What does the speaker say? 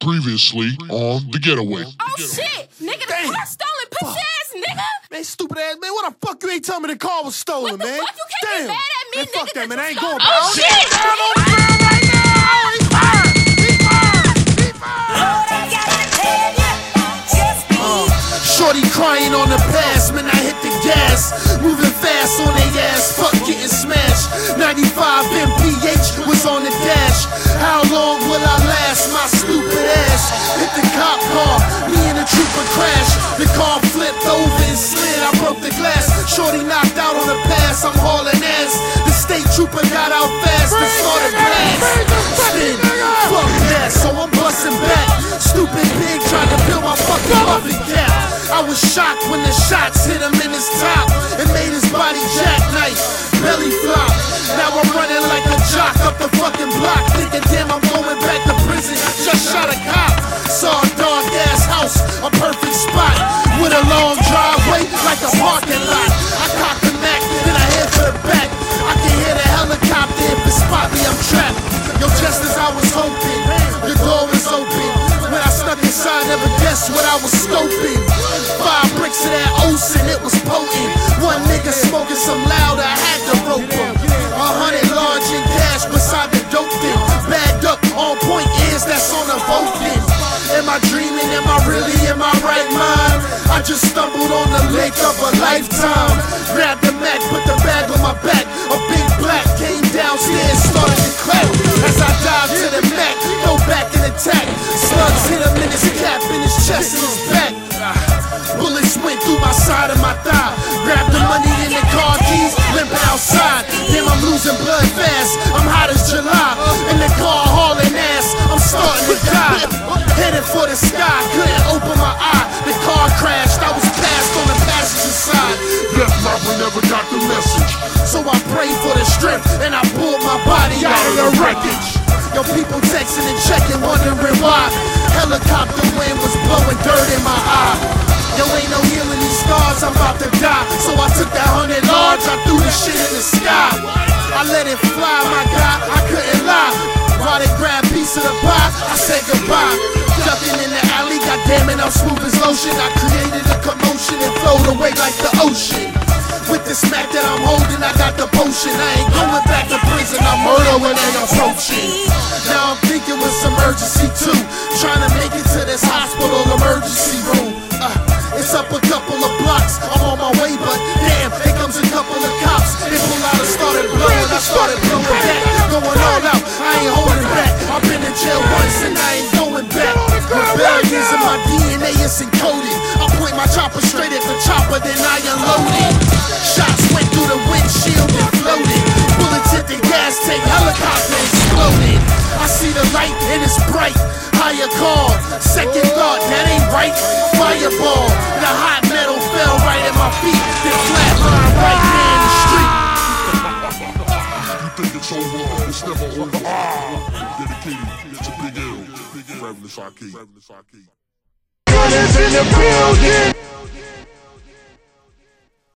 Previously on The Getaway. Oh shit! Nigga, the car stolen, pussy ass nigga! Man, stupid ass man, what the fuck you ain't tell me the car was stolen, What the man? fuck? You can't Damn. be mad at me, man, nigga, fuck that, man. I ain't going you back. Oh, shit! Down on the ground right now. He's fired. He's fired. He's fired. Uh, shorty crying on the pass, man, I hit the gas. Moving fast on they ass, fuck getting smashed. 95 MPH was on the The car flipped over and slid, I broke the glass. Shorty knocked out on the pass, I'm hauling ass. The state trooper got out fast and started blast. Spin, fuck that, so I'm busting back. Stupid pig tried to build my fucking muffin cap. I was shocked when the shots hit him in his top guessed what I was scoping. Five bricks of that Olsen, it was potent. One nigga smoking some loud, I had to rope him. A hundred large in cash beside the dope bin. Bagged up, on point is that's on the vote bin. Am I dreaming? Am I really in my right mind? I just stumbled on the lake of a lifetime. Through my side of my thigh. Grab the money in the car keys, limping outside. Damn, I'm losing blood fast. I'm hot as July. In the car hauling ass, I'm starting to die. Heading for the sky, couldn't open my eye. The car crashed, I was passed on the passenger side. That rapper never got the message. So I prayed for the strength and I pulled my body out of the wreckage. Yo, people texting and checking, wondering why. Helicopter wind was blowing dirt in my eye. Yo, ain't no healing these scars, I'm about to die. So I took that hundred large, I threw the shit in the sky. I let it fly, my God, I couldn't lie. While they grab piece of the pie, I said goodbye. Ducking in the alley, goddammit, I'm smooth as lotion. I created a commotion and flowed away like the ocean. With the smack that I'm holding, I got the potion. I blocks, I'm on my way, but damn, here comes a couple of cops. They pull out and started blowing, I started blowing back. Going all out, I ain't holding back. I've been in jail once and I ain't going back. Rebellions in my DNA is encoded. I point my chopper straight at the chopper, then I unload it. Shots went through the windshield and floated. Bullets hit the gas tank, helicopter exploded. I see the light and it's bright. Higher call, second thought, that ain't right. Fireball, the hot fell right at my feet. Then flatline right there in the street. You think it's over? It's never over. Ah. Dedicated to Big L. Fabulous Arcade. Runners in the